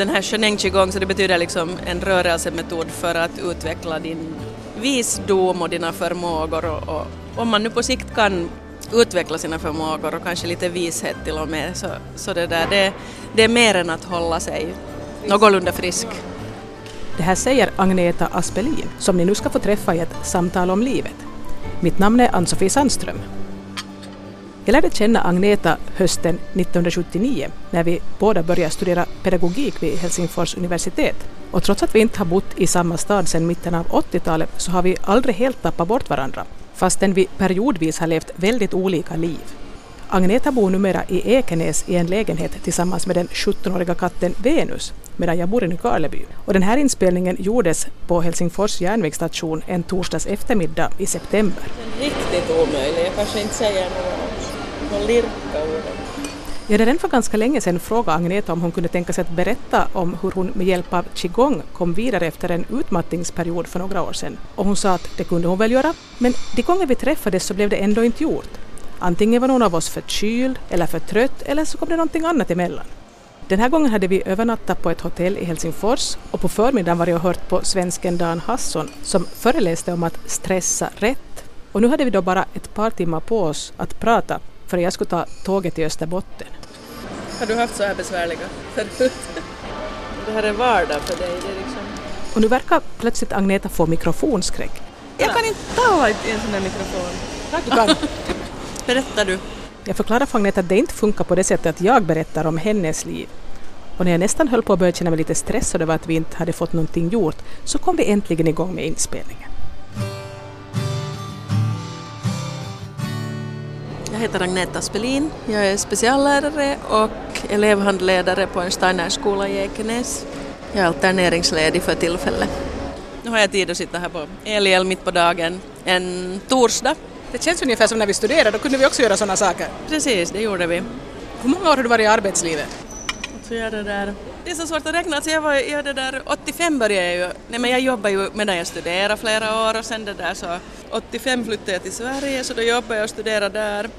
den här shaneng Qigong så det betyder liksom en rörelsemetod för att utveckla din visdom och dina förmågor och, och om man nu på sikt kan utveckla sina förmågor och kanske lite vishet till och med så, så det, där, det, det är mer än att hålla sig någorlunda frisk. Det här säger Agneta Aspelin som ni nu ska få träffa i ett samtal om livet. Mitt namn är Ann-Sofie Sandström. Jag lärde känna Agneta hösten 1979 när vi båda började studera pedagogik vid Helsingfors universitet. Och trots att vi inte har bott i samma stad sedan mitten av 80-talet så har vi aldrig helt tappat bort varandra, fastän vi periodvis har levt väldigt olika liv. Agneta bor numera i Ekenäs i en lägenhet tillsammans med den 17-åriga katten Venus, medan jag bor i Nykarleby. Och den här inspelningen gjordes på Helsingfors järnvägsstation en torsdags eftermiddag i september. Riktigt omöjlig, jag kanske inte säger något några lirka-ord. Jag hade redan för ganska länge sedan frågat Agneta om hon kunde tänka sig att berätta om hur hon med hjälp av qigong kom vidare efter en utmattningsperiod för några år sedan. Och hon sa att det kunde hon väl göra, men de gånger vi träffades så blev det ändå inte gjort. Antingen var någon av oss förkyld eller för trött eller så kom det någonting annat emellan. Den här gången hade vi övernattat på ett hotell i Helsingfors och på förmiddagen var jag hört på svensken Dan Hasson som föreläste om att stressa rätt. Och nu hade vi då bara ett par timmar på oss att prata för jag skulle ta tåget till Österbotten. Har du haft så här besvärliga förut? Det här är vardag för dig. Det är liksom... Och nu verkar plötsligt Agneta få mikrofonskräck. Jag kan inte tala i en sån här mikrofon. Du kan. Berättar du. Jag förklarar för Agneta att det inte funkar på det sättet att jag berättar om hennes liv. Och när jag nästan höll på att börja känna mig lite stressad över att vi inte hade fått någonting gjort så kom vi äntligen igång med inspelningen. Jag heter Agneta Spelin. Jag är speciallärare och elevhandledare på en Steinerskola i Ekenäs. Jag är alterneringsledig för tillfället. Nu har jag tid att sitta här på Eliel mitt på dagen en torsdag. Det känns ungefär som när vi studerade, då kunde vi också göra sådana saker. Precis, det gjorde vi. Hur många år har du varit i arbetslivet? Så jag det, där. det är så svårt att räkna, alltså jag var, jag det där, 85 började jag ju, nej men jag jobbade ju medan jag studerade flera år och sen det där så 85 flyttade jag till Sverige så då jobbade jag och studerade där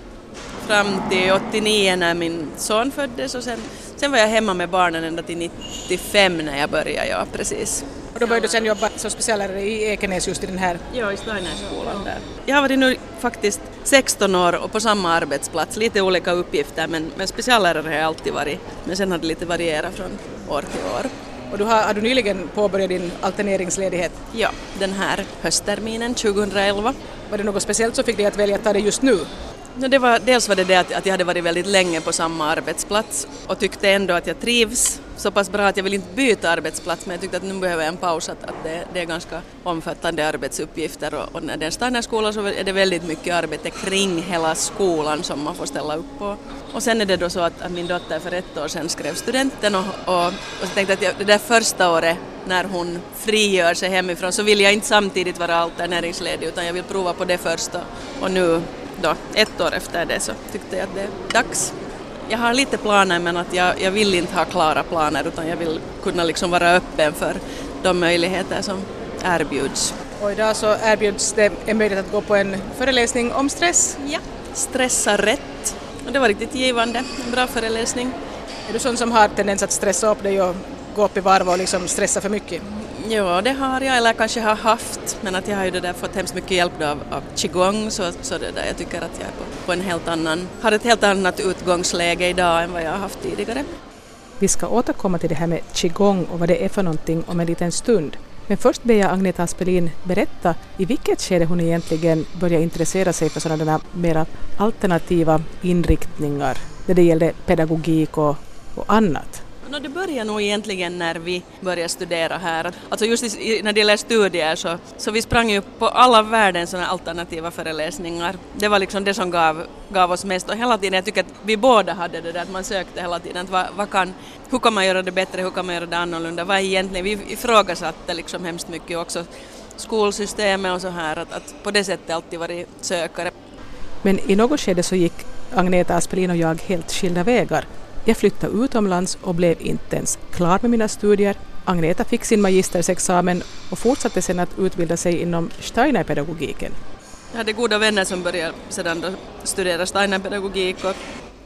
fram till 89 när min son föddes och sen, sen var jag hemma med barnen ända till 95 när jag började, ja precis. Och då började du sen jobba som speciallärare i Ekenäs just i den här... Ja, i Steinerskolan där. Jag har varit nu faktiskt 16 år och på samma arbetsplats, lite olika uppgifter men, men speciallärare har jag alltid varit. Men sen har det lite varierat från år till år. Och du har, har du nyligen påbörjat din alterneringsledighet? Ja, den här höstterminen 2011. Var det något speciellt som fick dig att välja att ta det just nu? No, det var, dels var det det att, att jag hade varit väldigt länge på samma arbetsplats och tyckte ändå att jag trivs så pass bra att jag vill inte byta arbetsplats men jag tyckte att nu behöver jag en paus, att, att det, det är ganska omfattande arbetsuppgifter och, och när det är en Steinerskola så är det väldigt mycket arbete kring hela skolan som man får ställa upp på. Och sen är det då så att, att min dotter för ett år sedan skrev studenten och, och, och så tänkte jag att jag, det där första året när hon frigör sig hemifrån så vill jag inte samtidigt vara alterneringsledig utan jag vill prova på det första och nu då, ett år efter det så tyckte jag att det är dags. Jag har lite planer men att jag, jag vill inte ha klara planer utan jag vill kunna liksom vara öppen för de möjligheter som erbjuds. Och idag så erbjuds det en möjlighet att gå på en föreläsning om stress. Ja, stressa rätt. Och det var riktigt givande, en bra föreläsning. Är du sån som har tendens att stressa upp dig och gå upp i varv och liksom stressa för mycket? Ja, det har jag, eller kanske har haft, men att jag har ju det där fått hemskt mycket hjälp av, av qigong så, så det där, jag tycker att jag är på, på en helt annan, har ett helt annat utgångsläge idag än vad jag har haft tidigare. Vi ska återkomma till det här med qigong och vad det är för någonting om en liten stund. Men först ber jag Agneta Aspelin berätta i vilket skede hon egentligen började intressera sig för sådana där mera alternativa inriktningar när det gällde pedagogik och, och annat. No, det började nog egentligen när vi började studera här. Alltså just i, när det gäller studier så, så vi sprang ju på alla världens såna alternativa föreläsningar. Det var liksom det som gav, gav oss mest och hela tiden, jag tycker att vi båda hade det där att man sökte hela tiden att vad, vad kan, hur kan man göra det bättre, hur kan man göra det annorlunda, vad egentligen, vi ifrågasatte liksom hemskt mycket också skolsystemet och så här att, att på det sättet alltid varit sökare. Men i något skede så gick Agneta Aspelin och jag helt skilda vägar. Jag flyttade utomlands och blev inte ens klar med mina studier. Agneta fick sin magistersexamen och fortsatte sedan att utbilda sig inom Steinerpedagogiken. Jag hade goda vänner som började sedan studera Steinerpedagogik och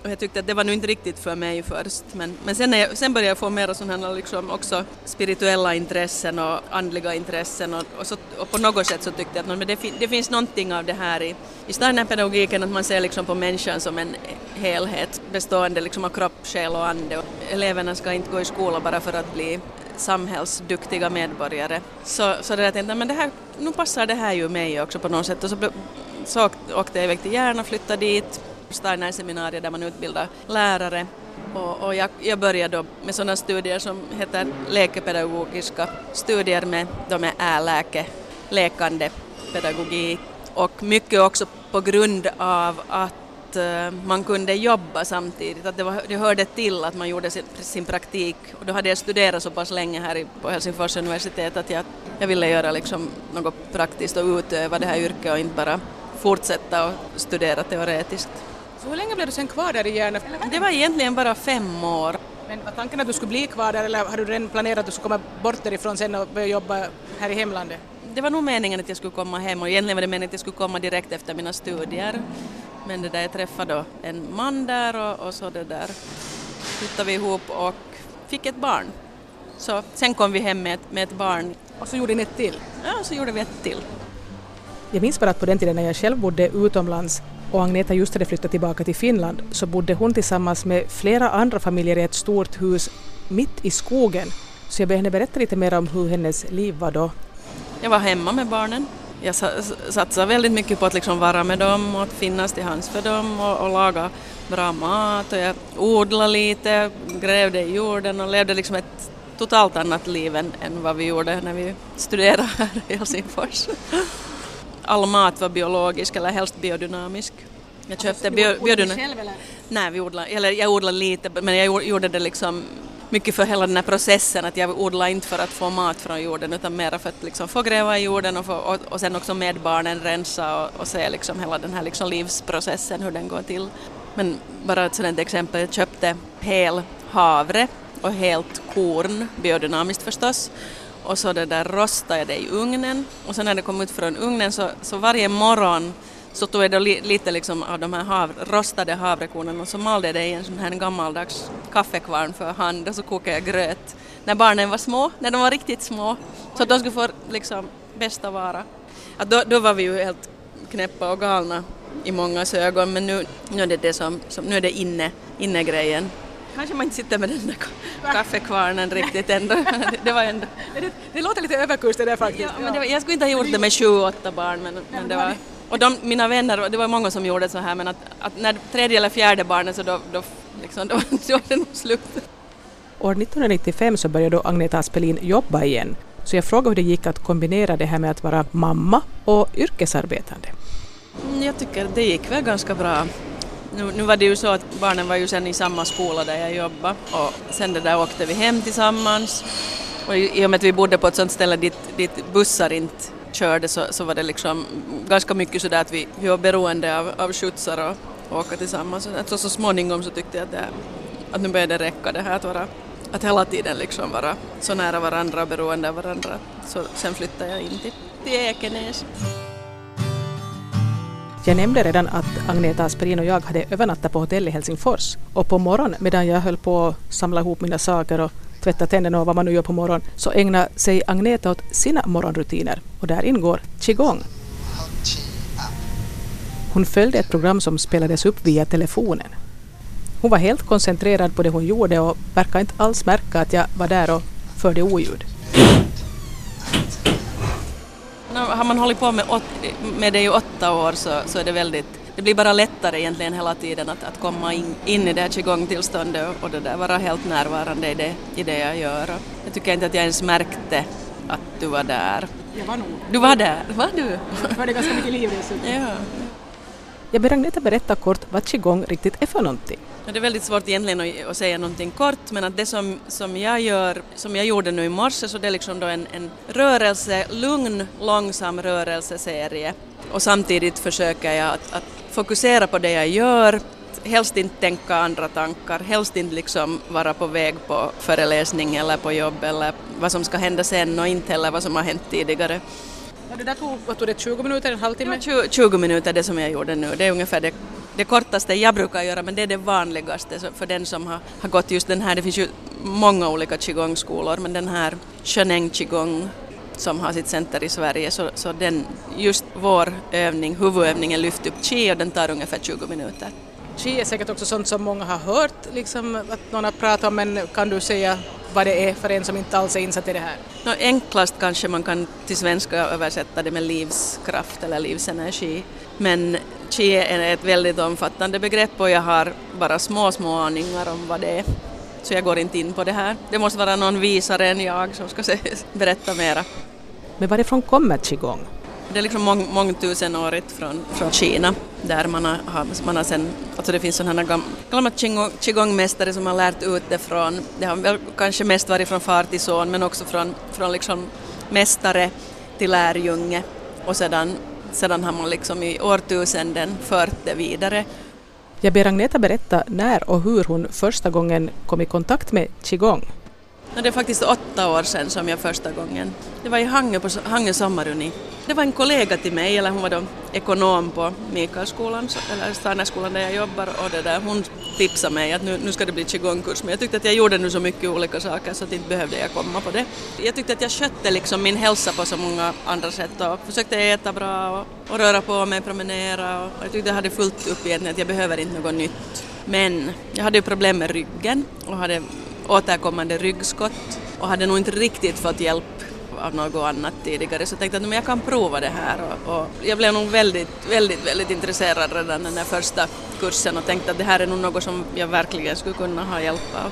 och jag tyckte att det var nu inte riktigt för mig först. Men, men sen, jag, sen började jag få mera sådana liksom också spirituella intressen och andliga intressen och, och, så, och på något sätt så tyckte jag att men det, det finns någonting av det här i, i pedagogiken att man ser liksom på människan som en helhet bestående liksom av kropp, själ och ande. Och eleverna ska inte gå i skola bara för att bli samhällsduktiga medborgare. Så, så det jag tänkte men det här, nu passar det här ju mig också på något sätt och så, så åkte jag iväg till Järna, flyttade dit Steiner-seminarier där man utbildar lärare. Och, och jag, jag, började då med sådana studier som heter läkepedagogiska studier med, de är ärläke, läkande pedagogik. Och mycket också på grund av att eh, man kunde jobba samtidigt, att det, var, det hörde till att man gjorde sin, sin, praktik. Och då hade jag studerat så pass länge här på Helsingfors universitet att jag, jag ville göra liksom något praktiskt och utöva det här yrket och inte bara fortsätta och studera teoretiskt. Så hur länge blev du sen kvar där i Järna? Det var egentligen bara fem år. Men var tanken att du skulle bli kvar där eller har du redan planerat att du skulle komma bort därifrån sen och börja jobba här i hemlandet? Det var nog meningen att jag skulle komma hem och egentligen var det meningen att jag skulle komma direkt efter mina studier. Men det där, jag träffade då en man där och, och så det där flyttade vi ihop och fick ett barn. Så sen kom vi hem med ett, med ett barn. Och så gjorde ni ett till? Ja, så gjorde vi ett till. Jag minns bara att på den tiden när jag själv bodde utomlands och Agneta just hade flyttat tillbaka till Finland så bodde hon tillsammans med flera andra familjer i ett stort hus mitt i skogen. Så jag ber henne berätta lite mer om hur hennes liv var då. Jag var hemma med barnen. Jag satsade väldigt mycket på att liksom vara med dem och att finnas till hands för dem och, och laga bra mat och jag odlade lite, grävde i jorden och levde liksom ett totalt annat liv än, än vad vi gjorde när vi studerade här i Helsingfors all mat var biologisk eller helst biodynamisk. Jag köpte alltså, bio, biodynamisk. själv eller? Nej, vi odlade, eller jag odlade lite men jag gjorde det liksom mycket för hela den här processen att jag odlade inte för att få mat från jorden utan mer för att liksom få gräva i jorden och, få, och, och sen också med barnen rensa och, och se liksom hela den här liksom livsprocessen hur den går till. Men bara ett sådant exempel, jag köpte hel havre och helt korn, biodynamiskt förstås, och så det där rostade jag det i ugnen. Och sen när det kom ut från ugnen så, så varje morgon så tog jag då li, lite liksom av de här hav, rostade havrekornen och så malde jag det i en sån här gammaldags kaffekvarn för hand och så kokade jag gröt när barnen var små, när de var riktigt små, så att de skulle få liksom bästa vara. Att då, då var vi ju helt knäppa och galna i mångas ögon men nu, nu är det det som, som nu är det inne, inne grejen kanske man inte sitter med den där kaffekvarnen riktigt ändå. Det var ändå... Det, det låter lite överkurs det där faktiskt. Ja, men var, jag skulle inte ha gjort det med sju, åtta barn men, men det var... Och de, mina vänner, det var många som gjorde så här men att, att när tredje eller fjärde barnet så då, då, liksom, då, då var det nog slut. År 1995 så började då Agneta Aspelin jobba igen. Så jag frågade hur det gick att kombinera det här med att vara mamma och yrkesarbetande. Mm, jag tycker det gick väl ganska bra. Nu, nu var det ju så att barnen var ju sen i samma skola där jag jobbade och sen det där åkte vi hem tillsammans och i, och med att vi bodde på ett sånt ställe dit, dit bussar inte körde så, så var det liksom ganska mycket så där att vi, vi var beroende av, av skjutsar och, och åka tillsammans. Så, så småningom så tyckte jag att, det, att nu började det räcka det här att vara att hela tiden liksom vara så nära varandra och beroende av varandra. Så sen flyttade jag in till, till Ekenäs. Jag nämnde redan att Agneta Asperin och jag hade övernattat på hotell i Helsingfors och på morgonen medan jag höll på att samla ihop mina saker och tvätta tänderna och vad man nu gör på morgonen så ägnade sig Agneta åt sina morgonrutiner och där ingår qigong. Hon följde ett program som spelades upp via telefonen. Hon var helt koncentrerad på det hon gjorde och verkade inte alls märka att jag var där och förde oljud har man hållit på med, åt, med det i åtta år så, så är det väldigt det blir bara lättare egentligen hela tiden att, att komma in, in i det här qigong-tillståndet och, och det där, vara helt närvarande i det, i det jag gör. Och jag tycker inte att jag ens märkte att du var där. Jag var nog. Du var där, var du? Jag var det ganska mycket liv dessutom. Ja. Jag ber Agneta berätta kort vad qigong riktigt är för någonting. Det är väldigt svårt egentligen att, säga någonting kort men att det som, som jag gör, som jag gjorde nu i morse så det är liksom då en, en rörelse, lugn, långsam rörelseserie och samtidigt försöker jag att, att fokusera på det jag gör, helst inte tänka andra tankar, helst inte liksom vara på väg på föreläsning eller på jobb eller vad som ska hända sen och inte heller vad som har hänt tidigare. Och det där tog, vad tog det, 20 minuter, en halvtimme? Ja, 20, 20 minuter det som jag gjorde nu, det är ungefär det det kortaste jag brukar göra, men det är det vanligaste för den som har, har gått just den här, det finns ju många olika qigong-skolor, men den här Sheneng qigong som har sitt center i Sverige, så, så den, just vår övning, huvudövningen lyft upp qi och den tar ungefär 20 minuter. Qi är säkert också sånt som många har hört liksom, att någon har pratat om, men kan du säga vad det är för en som inte alls är insatt i det här? No, enklast kanske man kan till svenska översätta det med livskraft eller livsenergi. Men qi är ett väldigt omfattande begrepp och jag har bara små, små aningar om vad det är. Så jag går inte in på det här. Det måste vara någon visare än jag som ska berätta mera. Men varifrån kommer qigong? Det är liksom mång, mångtusenårigt från, från Kina där man har, man har sen, alltså det finns sådana gam, gamla qigongmästare som har lärt ut det från, det har väl kanske mest varit från far till son men också från, från liksom mästare till lärjunge och sedan, sedan har man liksom i årtusenden fört det vidare. Jag ber Agneta berätta när och hur hon första gången kom i kontakt med qigong. Det är faktiskt åtta år sedan som jag första gången, det var i Hangö, på Hangö sommaruni. Det var en kollega till mig, eller hon var då ekonom på Mikaelskolan, eller Steinerskolan där jag jobbar och det där, hon tipsade mig att nu, nu ska det bli qigongkurs men jag tyckte att jag gjorde nu så mycket olika saker så att inte behövde jag komma på det. Jag tyckte att jag skötte liksom min hälsa på så många andra sätt och försökte äta bra och, och röra på mig, promenera och, och jag tyckte jag hade fullt upp egentligen att jag behöver inte något nytt. Men jag hade ju problem med ryggen och hade återkommande ryggskott och hade nog inte riktigt fått hjälp av något annat tidigare så tänkte jag att jag kan prova det här och, och, jag blev nog väldigt, väldigt, väldigt intresserad redan den där första kursen och tänkte att det här är nog något som jag verkligen skulle kunna ha hjälp av.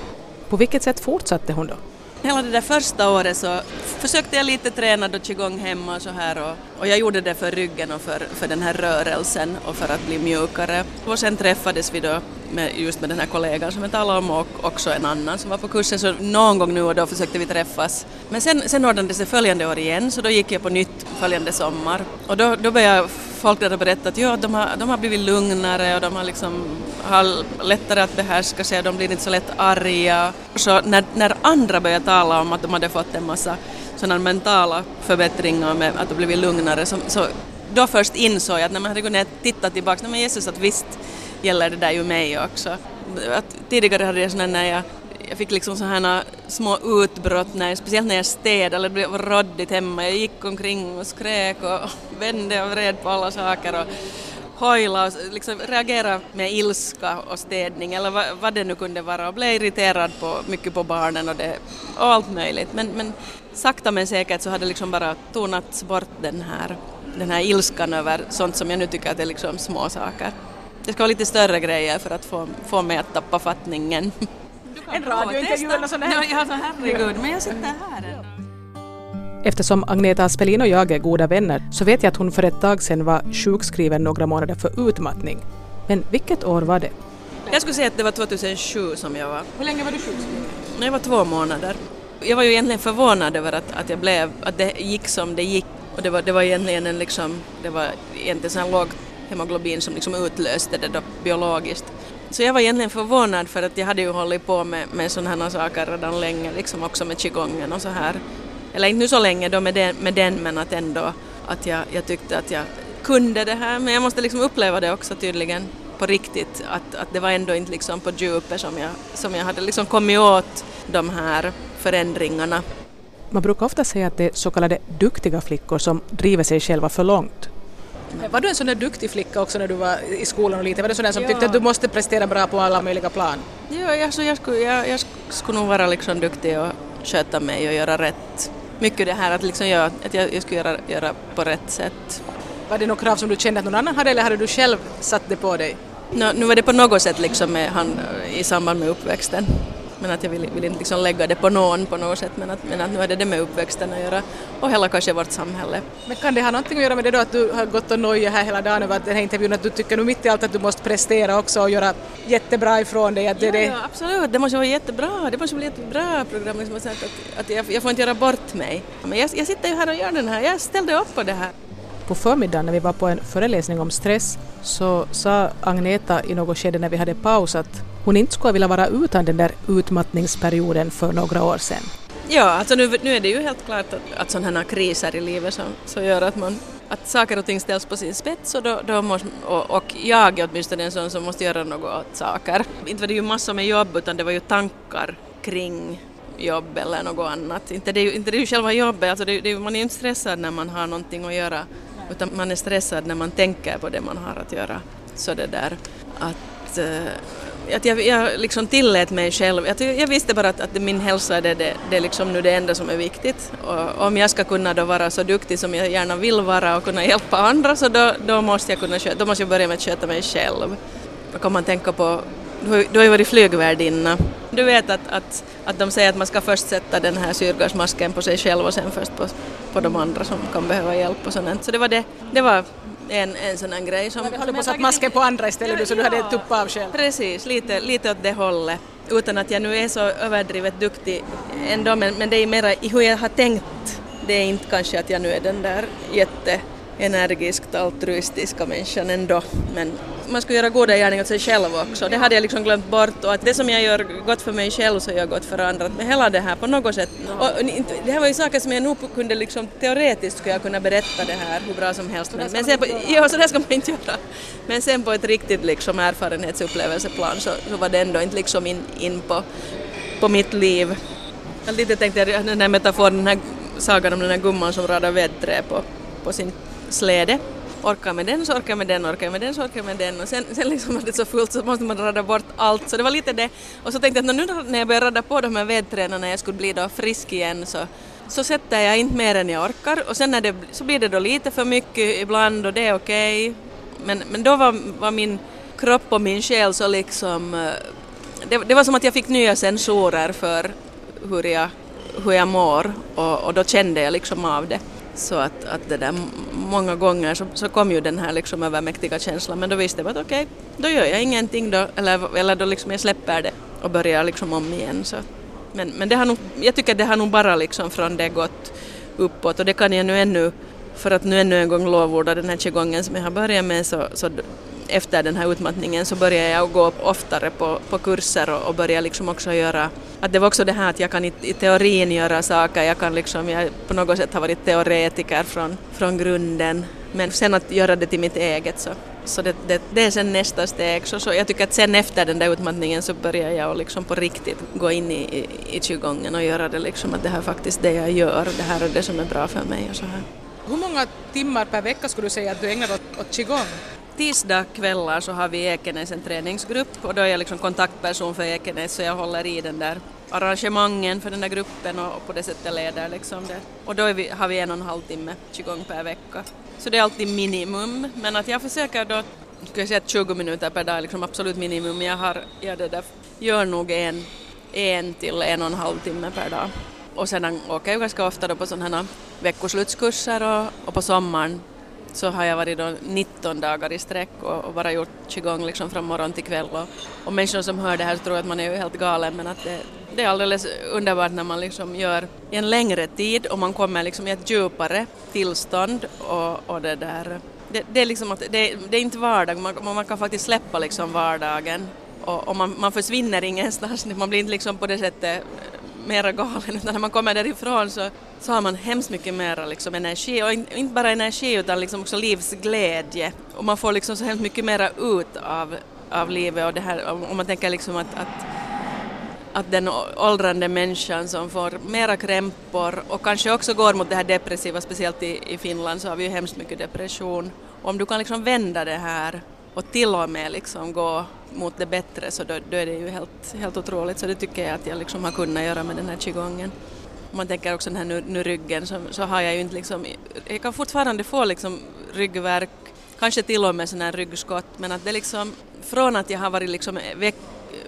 På vilket sätt fortsatte hon då? Hela det där första året så försökte jag lite träna då qigong hemma och så här och, och, jag gjorde det för ryggen och för, för den här rörelsen och för att bli mjukare. Och sen träffades vi då med, just med den här kollegan som jag talade om och också en annan som var på kursen så någon gång nu och då försökte vi träffas. Men sen, sen ordnade det sig följande år igen så då gick jag på nytt följande sommar och då, då började folk där berättat att ja, de, har, de har blivit lugnare och de har, liksom, har lättare att behärska sig, och de blir inte så lätt arga. Så när, när andra började tala om att de hade fått en massa sådana mentala förbättringar med att de blivit lugnare så, så då först insåg jag att när man hade kunnat titta tillbaka, nej men Jesus att visst gäller det där ju mig också. Att tidigare hade jag sådana när jag, jag fick liksom sådana små utbrott, när, speciellt när jag städade eller det var råddigt hemma. Jag gick omkring och skrek och vände och vred på alla saker och hojla och liksom reagera med ilska och städning eller vad, vad, det nu kunde vara och blev irriterad på, mycket på barnen och, det, och allt möjligt. Men, men sakta men säkert så hade liksom bara tonats bort den här, den här ilskan över sånt som jag nu tycker att är liksom små saker. Det ska vara lite större grejer för att få, få mig att tappa fattningen. En radiointervju eller sån här? Ja, alltså, herregud, men jag sitter här Eftersom Agneta Aspelin och jag är goda vänner så vet jag att hon för ett tag sedan var sjukskriven några månader för utmattning. Men vilket år var det? Jag skulle säga att det var 2007 som jag var. Hur länge var du sjukskriven? Jag var två månader. Jag var ju egentligen förvånad över att, att jag blev, att det gick som det gick. Och det var, det var egentligen en liksom, det var egentligen så lågt hemoglobin som liksom utlöste det då biologiskt. Så jag var egentligen förvånad för att jag hade ju hållit på med, med sådana här saker redan länge, liksom också med qigongen och så här. Eller inte nu så länge då med den, med den men att ändå att jag, jag tyckte att jag kunde det här. Men jag måste liksom uppleva det också tydligen på riktigt, att, att det var ändå inte liksom på djupet som jag, som jag hade liksom kommit åt de här förändringarna. Man brukar ofta säga att det är så kallade duktiga flickor som driver sig själva för långt. Var du en sån där duktig flicka också när du var i skolan och lite? Var du sån där som ja. tyckte att du måste prestera bra på alla möjliga plan? Ja, alltså jag, skulle, jag, jag skulle nog vara liksom duktig och sköta mig och göra rätt. Mycket det här att, liksom jag, att jag, jag skulle göra, göra på rätt sätt. Var det några krav som du kände att någon annan hade eller hade du själv satt det på dig? No, nu var det på något sätt liksom med han, i samband med uppväxten men att jag vill, vill inte liksom lägga det på någon på något sätt men att, men att nu är det det med uppväxten att göra och hela kanske vårt samhälle. Men kan det ha någonting att göra med det då att du har gått och nojat här hela dagen över den här intervjun att du tycker nu mitt i allt att du måste prestera också och göra jättebra ifrån dig? Att det, ja, det... ja, absolut, det måste vara jättebra, det måste bli ett jättebra program liksom, att, att jag, jag får inte göra bort mig. Men jag, jag sitter ju här och gör den här, jag ställde upp på det här. På förmiddagen när vi var på en föreläsning om stress så sa Agneta i något skede när vi hade pausat hon inte skulle vilja vara utan den där utmattningsperioden för några år sedan. Ja, alltså nu, nu är det ju helt klart att, att sådana här kriser i livet som, som gör att man att saker och ting ställs på sin spets och, då, då måste, och, och jag är åtminstone en sån som måste göra något åt saker. Inte var det ju massor med jobb utan det var ju tankar kring jobb eller något annat. Inte det är ju, inte det är ju själva jobbet, alltså det, det, man är ju inte stressad när man har någonting att göra utan man är stressad när man tänker på det man har att göra. Så det där att, uh, att jag, jag liksom tillät mig själv, jag, jag visste bara att, att min hälsa det, det, det är liksom nu det enda som är viktigt och om jag ska kunna då vara så duktig som jag gärna vill vara och kunna hjälpa andra så då, då måste jag kunna då måste jag börja med att sköta mig själv. Då kan man tänka på du har ju varit flygvärdinna. Du vet att, att, att de säger att man ska först sätta den här syrgasmasken på sig själv och sen först på, på de andra som kan behöva hjälp och sånt. Så det var, det, det var en, en sån här grej som... Du hade på satt masken på andra istället ja, så du hade tuppat av själv? Precis, lite, lite åt det hållet. Utan att jag nu är så överdrivet duktig ändå men, men det är mera i hur jag har tänkt. Det är inte kanske att jag nu är den där jätte energiskt altruistiska människan ändå. Men man skulle göra goda gärningar åt sig själv också. Det hade jag liksom glömt bort och att det som jag gör gott för mig själv så gör jag gott för andra. Men hela det här på något sätt. Och det här var ju saker som jag nog kunde liksom teoretiskt skulle jag kunna berätta det här hur bra som helst. Men, men sen på, ja, så det ska man inte göra. Men sen på ett riktigt liksom erfarenhetsupplevelseplan så, så var det ändå inte liksom in, in på, på mitt liv. Jag lite tänkte jag den här metaforen, den här sagan om den här gumman som radar vedträ på, på sin släde. Orkar med den så orkar med den, orkar med den så orkar med den och sen, sen liksom var det så fullt så måste man radda bort allt så det var lite det. Och så tänkte jag att nu när jag börjar radda på de här vedtränarna, när jag skulle bli då frisk igen så, så sätter jag inte mer än jag orkar och sen när det, så blir det då lite för mycket ibland och det är okej. Okay. Men, men då var, var min kropp och min själ så liksom eh, det, det, var som att jag fick nya sensorer för hur jag, hur jag mår och, och då kände jag liksom av det. Så att, att det där, många gånger så, så kom ju den här liksom övermäktiga känslan men då visste jag att okej, okay, då gör jag ingenting då eller, eller då liksom jag släpper det och börjar liksom om igen. Så. Men, men det har nog, jag tycker det har nog bara liksom från det gått uppåt och det kan jag nu ännu, för att nu ännu en gång lovorda den här qigongen som jag har börjat med så, så efter den här utmattningen så började jag gå oftare på, på kurser och, och började liksom också göra att det var också det här att jag kan i, i teorin göra saker, jag kan liksom, jag på något sätt har varit teoretiker från, från grunden, men sen att göra det till mitt eget så, så det, det, det är sen nästa steg. Så, så jag tycker att sen efter den där utmattningen så börjar jag liksom på riktigt gå in i, i, i qigongen och göra det liksom att det här är faktiskt det jag gör, det här är det som är bra för mig och så här. Hur många timmar per vecka skulle du säga att du ägnar åt, åt qigong? Tisdagkvällar så har vi Ekenäs en träningsgrupp och då är jag liksom kontaktperson för Ekenäs så jag håller i den där arrangemangen för den där gruppen och på det sättet leder liksom det. Och då vi, har vi en och en halv timme qigong per vecka. Så det är alltid minimum, men att jag försöker då, skulle jag säga att 20 minuter per dag är liksom absolut minimum, jag har, jag det där, gör nog en, en till en och en halv timme per dag. Och sedan åker jag ganska ofta då på sådana här veckoslutskurser och, och på sommaren så har jag varit då 19 dagar i sträck och, och bara gjort qigong liksom från morgon till kväll. Och, och människor som hör det här tror att man är ju helt galen men att det, det är alldeles underbart när man liksom gör i en längre tid och man kommer liksom i ett djupare tillstånd och, och det där det, det är liksom att det, det, är inte vardag, man, man kan faktiskt släppa liksom vardagen och, och man, man försvinner ingenstans, man blir inte liksom på det sättet mera galen utan när man kommer därifrån så, så har man hemskt mycket mera liksom energi. Och inte bara energi utan liksom också livsglädje. Och man får liksom så hemskt mycket mera ut av, av livet. Och det här om man tänker liksom att, att att den åldrande människan som får mera krämpor och kanske också går mot det här depressiva, speciellt i, i Finland så har vi ju hemskt mycket depression. Och om du kan liksom vända det här och till och med liksom gå mot det bättre så då, då, är det ju helt, helt otroligt. Så det tycker jag att jag liksom har kunnat göra med den här qigongen. Om man tänker också den här nu, nu ryggen så, så, har jag ju inte liksom, jag kan fortfarande få liksom ryggvärk, kanske till och med sådana här ryggskott men att det liksom från att jag har varit liksom veck,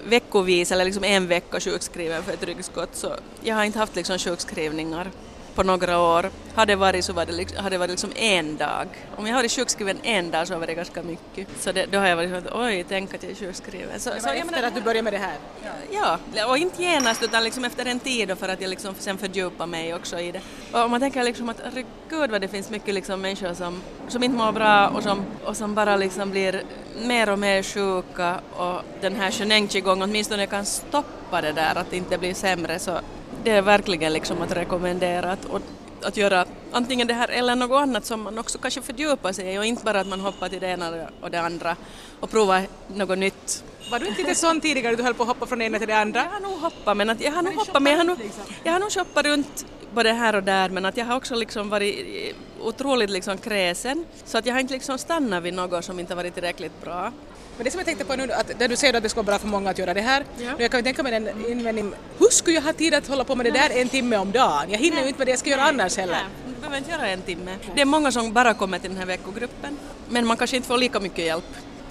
veckovis eller liksom en vecka sjukskriven för ett ryggskott så jag har inte haft liksom sjukskrivningar på några år. Hade det varit så var det, liksom, hade det varit liksom en dag. Om jag har varit sjukskriven en dag så var det ganska mycket. Så det, då har jag varit så att oj, tänk att jag är sjukskriven. Så, det var så, efter menar, att du började med det här? Ja, och inte genast utan liksom efter en tid för att jag liksom sen fördjupar mig också i det. Och man tänker liksom att herregud vad det finns mycket liksom människor som, som inte mår bra och som, och som bara liksom blir mer och mer sjuka och den här Sheneng qigong åtminstone kan stoppa det där att det inte blir sämre så det är verkligen liksom att rekommendera. Och, att göra antingen det här eller något annat som man också kanske fördjupar sig i och inte bara att man hoppar till det ena och det andra och provar något nytt. Var du inte lite sån tidigare, du höll på att hoppa från det ena till det andra? Jag har nog hoppat, men att jag har nog hoppat, men jag har nog, liksom. jag har nog shoppat runt både här och där, men att jag har också liksom varit otroligt liksom kräsen, så att jag har inte liksom stannat vid något som inte varit tillräckligt bra. Men det som jag tänkte på nu, att där du säger att det ska vara bra för många att göra det här, Ja. nu jag kan ju tänka mig en invändning, hur skulle jag ha tid att hålla på med det där en timme om dagen? Jag hinner ju inte med det jag ska göra annars heller. Nej, du behöver inte göra en timme. Det är många som bara kommer till den här veckogruppen, men man kanske inte får lika mycket hjälp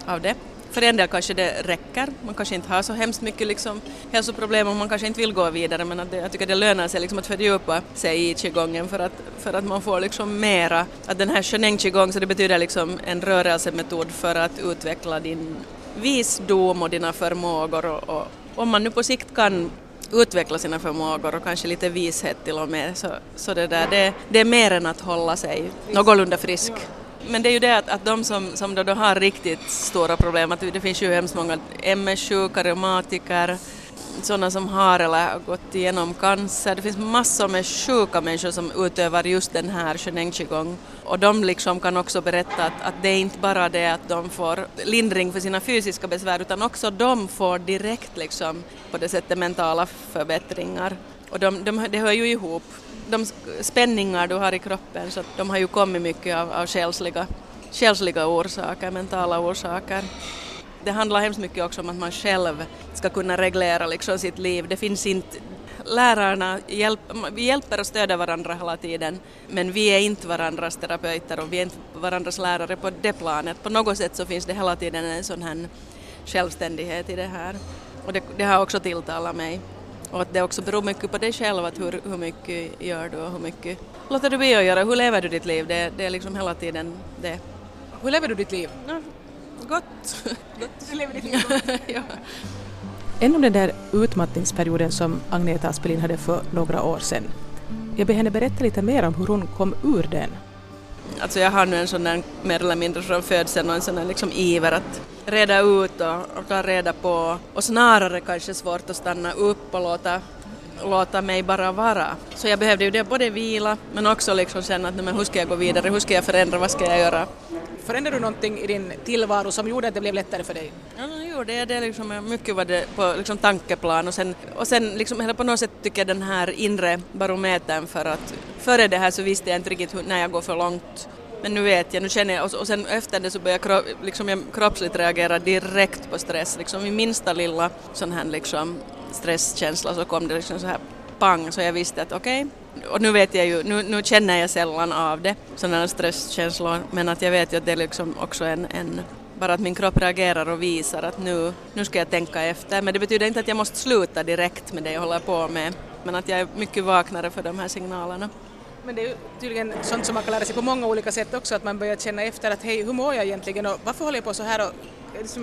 av det. För en del kanske det räcker, man kanske inte har så hemskt mycket liksom hälsoproblem och man kanske inte vill gå vidare men att det, jag tycker det lönar sig liksom att fördjupa sig i qigongen för att, för att man får liksom mera, att den här shening qigong så det betyder liksom en rörelsemetod för att utveckla din visdom och dina förmågor och, och om man nu på sikt kan utveckla sina förmågor och kanske lite vishet till och med så, så det där det, det är mer än att hålla sig någorlunda frisk. Men det är ju det att, att de som, som då, då har riktigt stora problem, att det finns ju hemskt många MS-sjuka, reumatiker, sådana som har eller har gått igenom cancer. Det finns massor med sjuka människor som utövar just den här Sheneng qigong. Och de liksom kan också berätta att, att det är inte bara det att de får lindring för sina fysiska besvär utan också de får direkt liksom på det sättet mentala förbättringar. Och de, de, det hör ju ihop. De spänningar du har i kroppen så de har ju kommit mycket av, av själsliga, själsliga orsaker, mentala orsaker. Det handlar hemskt mycket också om att man själv ska kunna reglera liksom sitt liv. Det finns inte Lärarna hjälp, vi hjälper och stöder varandra hela tiden men vi är inte varandras terapeuter och vi är inte varandras lärare på det planet. På något sätt så finns det hela tiden en sån här självständighet i det här och det, det har också tilltalat mig. Och att det också beror mycket på dig själv, att hur, hur mycket gör du och hur mycket låter du bli att göra, hur lever du ditt liv? Det, det är liksom hela tiden det. Hur lever du ditt liv? Ja, gott. Du lever ditt liv. ja. Än om den där utmattningsperioden som Agneta Aspelin hade för några år sedan. Jag ber henne berätta lite mer om hur hon kom ur den. Alltså jag har nu en sån där mer eller mindre från födseln och en sån där liksom iver att reda ut och, och ta reda på. Och snarare kanske svårt att stanna upp och låta, låta mig bara vara. Så jag behövde ju det både vila men också liksom känna att men hur ska jag gå vidare, hur ska jag förändra, vad ska jag göra? Förändrade du någonting i din tillvaro som gjorde att det blev lättare för dig? Ja, no, jo, det, det liksom, mycket var det på liksom, tankeplan och sen, och sen liksom, eller på något sätt tycker jag den här inre barometern för att före det här så visste jag inte riktigt hur, när jag går för långt. Men nu vet jag, nu känner jag och, och sen efter det så börjar jag, liksom, jag kroppsligt reagera direkt på stress. Liksom, I minsta lilla sån här liksom, stresskänsla så kom det liksom så här pang så jag visste att okej, okay. och nu vet jag ju, nu, nu känner jag sällan av det, sådana stresskänslor, men att jag vet ju att det är liksom också en, en bara att min kropp reagerar och visar att nu, nu ska jag tänka efter. Men det betyder inte att jag måste sluta direkt med det jag håller på med, men att jag är mycket vaknare för de här signalerna. Men det är tydligen sånt som man kan lära sig på många olika sätt också, att man börjar känna efter att hej, hur mår jag egentligen och varför håller jag på så här och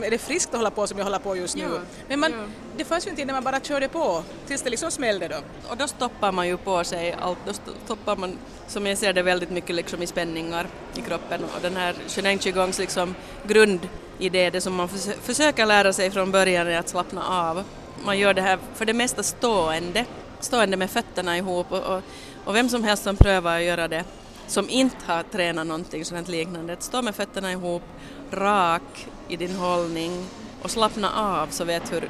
är det friskt att hålla på som jag håller på just nu? Ja, Men man, ja. det fanns ju en tid när man bara körde på tills det liksom smällde då. Och då stoppar man ju på sig allt, då stoppar man, som jag ser det, väldigt mycket liksom i spänningar i kroppen och den här Sheneng Qigongs liksom grundidé, det som man försö- försöker lära sig från början är att slappna av. Man gör det här för det mesta stående, stående med fötterna ihop och, och, och vem som helst som prövar att göra det som inte har tränat någonting sådant liknande, att stå med fötterna ihop, rak i din hållning och slappna av så vet hur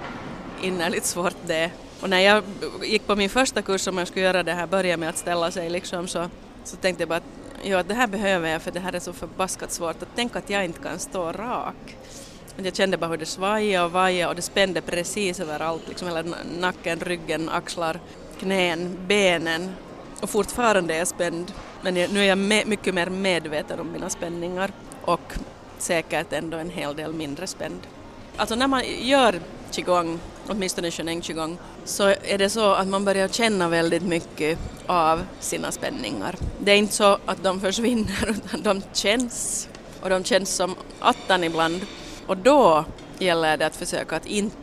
innerligt svårt det är. Och när jag gick på min första kurs om jag skulle göra det här, börja med att ställa sig liksom så, så tänkte jag bara att ja, det här behöver jag för det här är så förbaskat svårt att tänka att jag inte kan stå rak. Jag kände bara hur det svajade och vajade och det spände precis överallt, liksom hela nacken, ryggen, axlar, knän, benen och fortfarande är jag spänd. Men nu är jag mycket mer medveten om mina spänningar och säkert ändå en hel del mindre spänd. Alltså när man gör qigong, åtminstone sheneng qigong, så är det så att man börjar känna väldigt mycket av sina spänningar. Det är inte så att de försvinner utan de känns och de känns som attan ibland. Och då gäller det att försöka att inte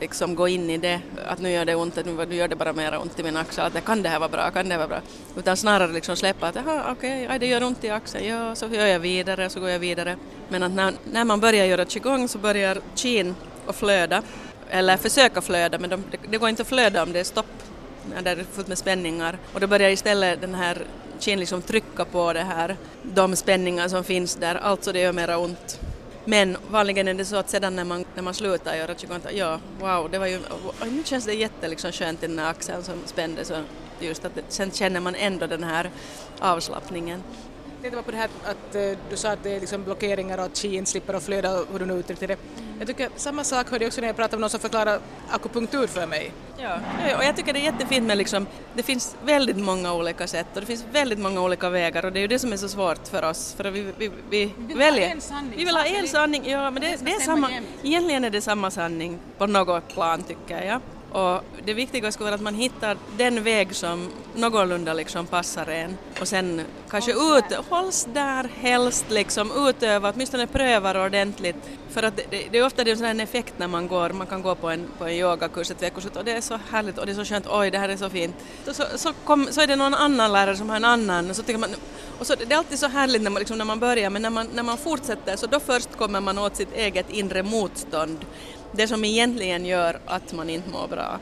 liksom gå in i det, att nu gör det ont, att nu gör det bara mer ont i min axel, att kan det här vara bra, kan det vara bra? Utan snarare liksom släppa att okej, okay, det gör ont i axeln, ja så gör jag vidare, så går jag vidare. Men att när, när man börjar göra qigong så börjar qin att flöda, eller försöka flöda, men de, det, det går inte att flöda om det är stopp när det är fullt med spänningar och då börjar istället den här Qin liksom trycka på det här, de spänningar som finns där, alltså det gör mera ont. Men vanligen är det så att sedan när man, när man slutar göra qigong, ja, wow, det var ju, nu känns det jätte liksom skönt i den här axeln som spändes och just att det, sen känner man ändå den här avslappningen. Tänkte på det här att uh, du sa att det är liksom blockeringar och att chi slipper att flöda, hur du nu uttryckte det. Jag tycker samma sak hörde jag också när jag pratade med någon som förklarade akupunktur för mig. Ja, och jag tycker det är jättefint med liksom, det finns väldigt många olika sätt och det finns väldigt många olika vägar och det är ju det som är så svårt för oss för vi, vi, vi, vi väljer. ha en sanning. Vi vill ha en sanning, ja men det, det är samma, egentligen är det samma sanning på något plan tycker jag. Och det viktiga skulle vara att man hittar den väg som någorlunda liksom passar en och sen kanske ut, hålls där helst liksom, utöva, åtminstone prövar ordentligt. För att det, det är ofta det är en sån effekt när man går, man kan gå på en, på en yogakurs ett veckoslut och det är så härligt och det är så skönt, oj det här är så fint. Så, så, så, kom, så är det någon annan lärare som har en annan och så tycker man, och så, det är alltid så härligt när man, liksom, när man börjar men när man, när man fortsätter så då först kommer man åt sitt eget inre motstånd det som egentligen gör att man inte mår bra.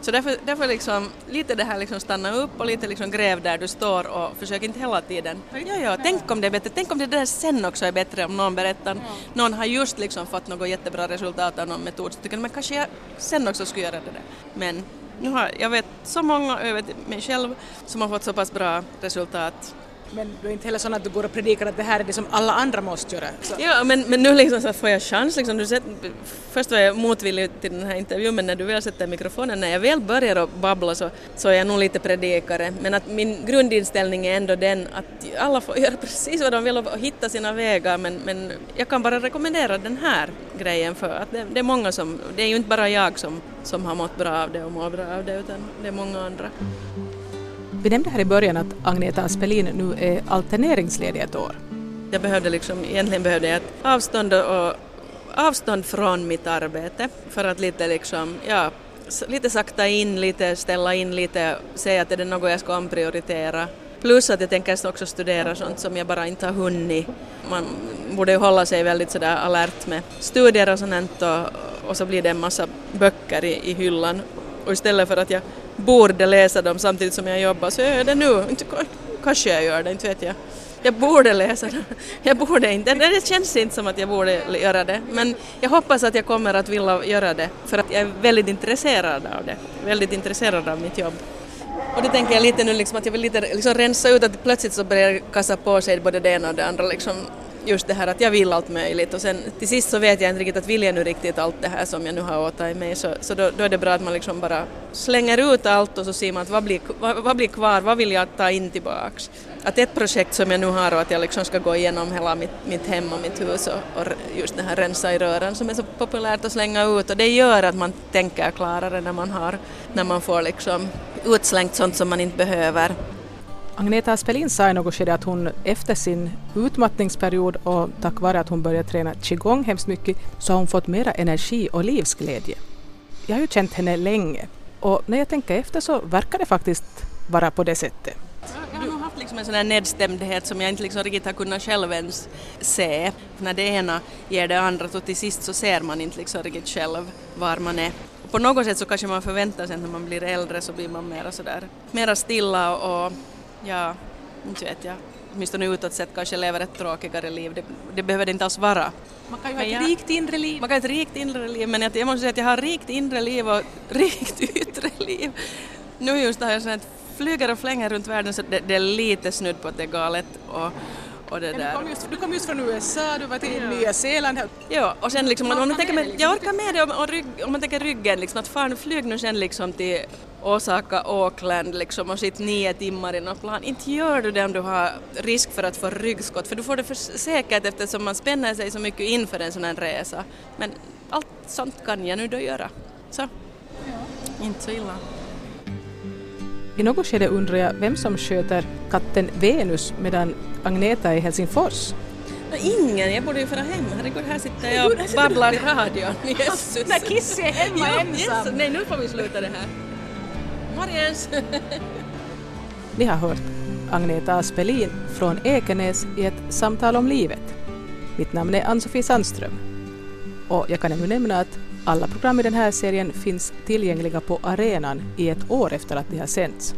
Så därför, därför liksom, lite det här liksom stanna upp och lite liksom gräv där du står och försök inte hela tiden. Ja, ja, tänk om det är bättre, tänk om det där sen också är bättre om någon berättar, ja. någon har just liksom fått något jättebra resultat av någon metod så tycker man kanske jag sen också skulle göra det där. Men nu har, jag vet så många, jag vet mig själv, som har fått så pass bra resultat men du är inte heller sån att du går och predikar att det här är det som alla andra måste göra. Så. Ja, men, men nu liksom så får jag chans. Liksom, du sett, först var jag motvillig till den här intervjun, men när du väl sätter mikrofonen, när jag väl börjar att babbla så, så är jag nog lite predikare. Men att min grundinställning är ändå den att alla får göra precis vad de vill och hitta sina vägar, men, men jag kan bara rekommendera den här grejen för att det, det är många som, det är ju inte bara jag som, som har mått bra av det och mår bra av det, utan det är många andra. Vi nämnde här i början att Agneta Aspelin nu är alterneringsledig ett år. Jag behövde liksom, egentligen behövde jag ett avstånd och avstånd från mitt arbete för att lite liksom, ja, lite sakta in, lite ställa in lite, se att är det något jag ska omprioritera. Plus att jag tänker också studera sånt som jag bara inte har hunnit. Man borde ju hålla sig väldigt sådär alert med studier och sånt och, och så blir det en massa böcker i, i hyllan. Och istället för att jag borde läsa dem samtidigt som jag jobbar så jag gör det nu. Kanske jag gör det, inte vet jag. Jag borde läsa dem. Jag borde inte. Det känns inte som att jag borde göra det. Men jag hoppas att jag kommer att vilja göra det för att jag är väldigt intresserad av det. Väldigt intresserad av mitt jobb. Och det tänker jag lite nu liksom att jag vill lite liksom rensa ut att plötsligt så börjar kassa på sig både det ena och det andra liksom just det här att jag vill allt möjligt och sen till sist så vet jag inte riktigt att vill jag nu riktigt allt det här som jag nu har åtagit mig så, så då, då, är det bra att man liksom bara slänger ut allt och så ser man att vad blir, vad, vad blir kvar, vad vill jag ta in tillbaks. Att ett projekt som jag nu har och att jag liksom ska gå igenom hela mitt, mitt hem och mitt hus och, och just det här rensa i rören som är så populärt att slänga ut och det gör att man tänker klarare när man har, när man får liksom utslängt sånt som man inte behöver. Agneta Aspelin sa i något skede att hon efter sin utmattningsperiod och tack vare att hon började träna qigong hemskt mycket så har hon fått mera energi och livsglädje. Jag har ju känt henne länge och när jag tänker efter så verkar det faktiskt vara på det sättet. Jag har nog haft liksom en sån här nedstämdhet som jag inte liksom riktigt har kunnat själv ens se. När det ena ger det andra så till sist så ser man inte liksom riktigt själv var man är. På något sätt så kanske man förväntar sig att när man blir äldre så blir man mera sådär, mera stilla och ja, inte vet jag, åtminstone utåt sett kanske lever ett tråkigare liv. Det, det behöver det inte alls vara. Man kan ju ha ett jag, rikt inre liv. Man kan ha ett rikt inre liv, men jag, jag måste säga att jag har rikt inre liv och rikt yttre liv. Nu just har jag sånt flyger och flänger runt världen så det, det är lite snudd på att det är galet. Och, och det där. Du, kom just, du kom just från USA, du var till ja. Nya Zeeland. Ja, och sen liksom, om man tänker, med, jag orkar med det om, rygg, om man tänker ryggen, liksom, att fan flyg nu sen liksom till Osaka, Auckland liksom och sitta nio timmar i något plan. Inte gör du det om du har risk för att få ryggskott, för du får det för säkert eftersom man spänner sig så mycket inför en sån här resa. Men allt sånt kan jag nu då göra. Så, ja. inte så illa. I något skede undrar jag vem som sköter katten Venus medan Agneta är i Helsingfors. No, ingen, jag borde ju fara hem. Herregud, här sitter jag och babblar i radion. Jesus. När Kiss är hemma ensam. Nej, nu får vi sluta det här. Mariens! Ni har hört Agneta Aspelin från Ekenäs i ett samtal om livet. Mitt namn är Ann-Sofie Sandström. Och jag kan ännu nämna att alla program i den här serien finns tillgängliga på arenan i ett år efter att de har sänts.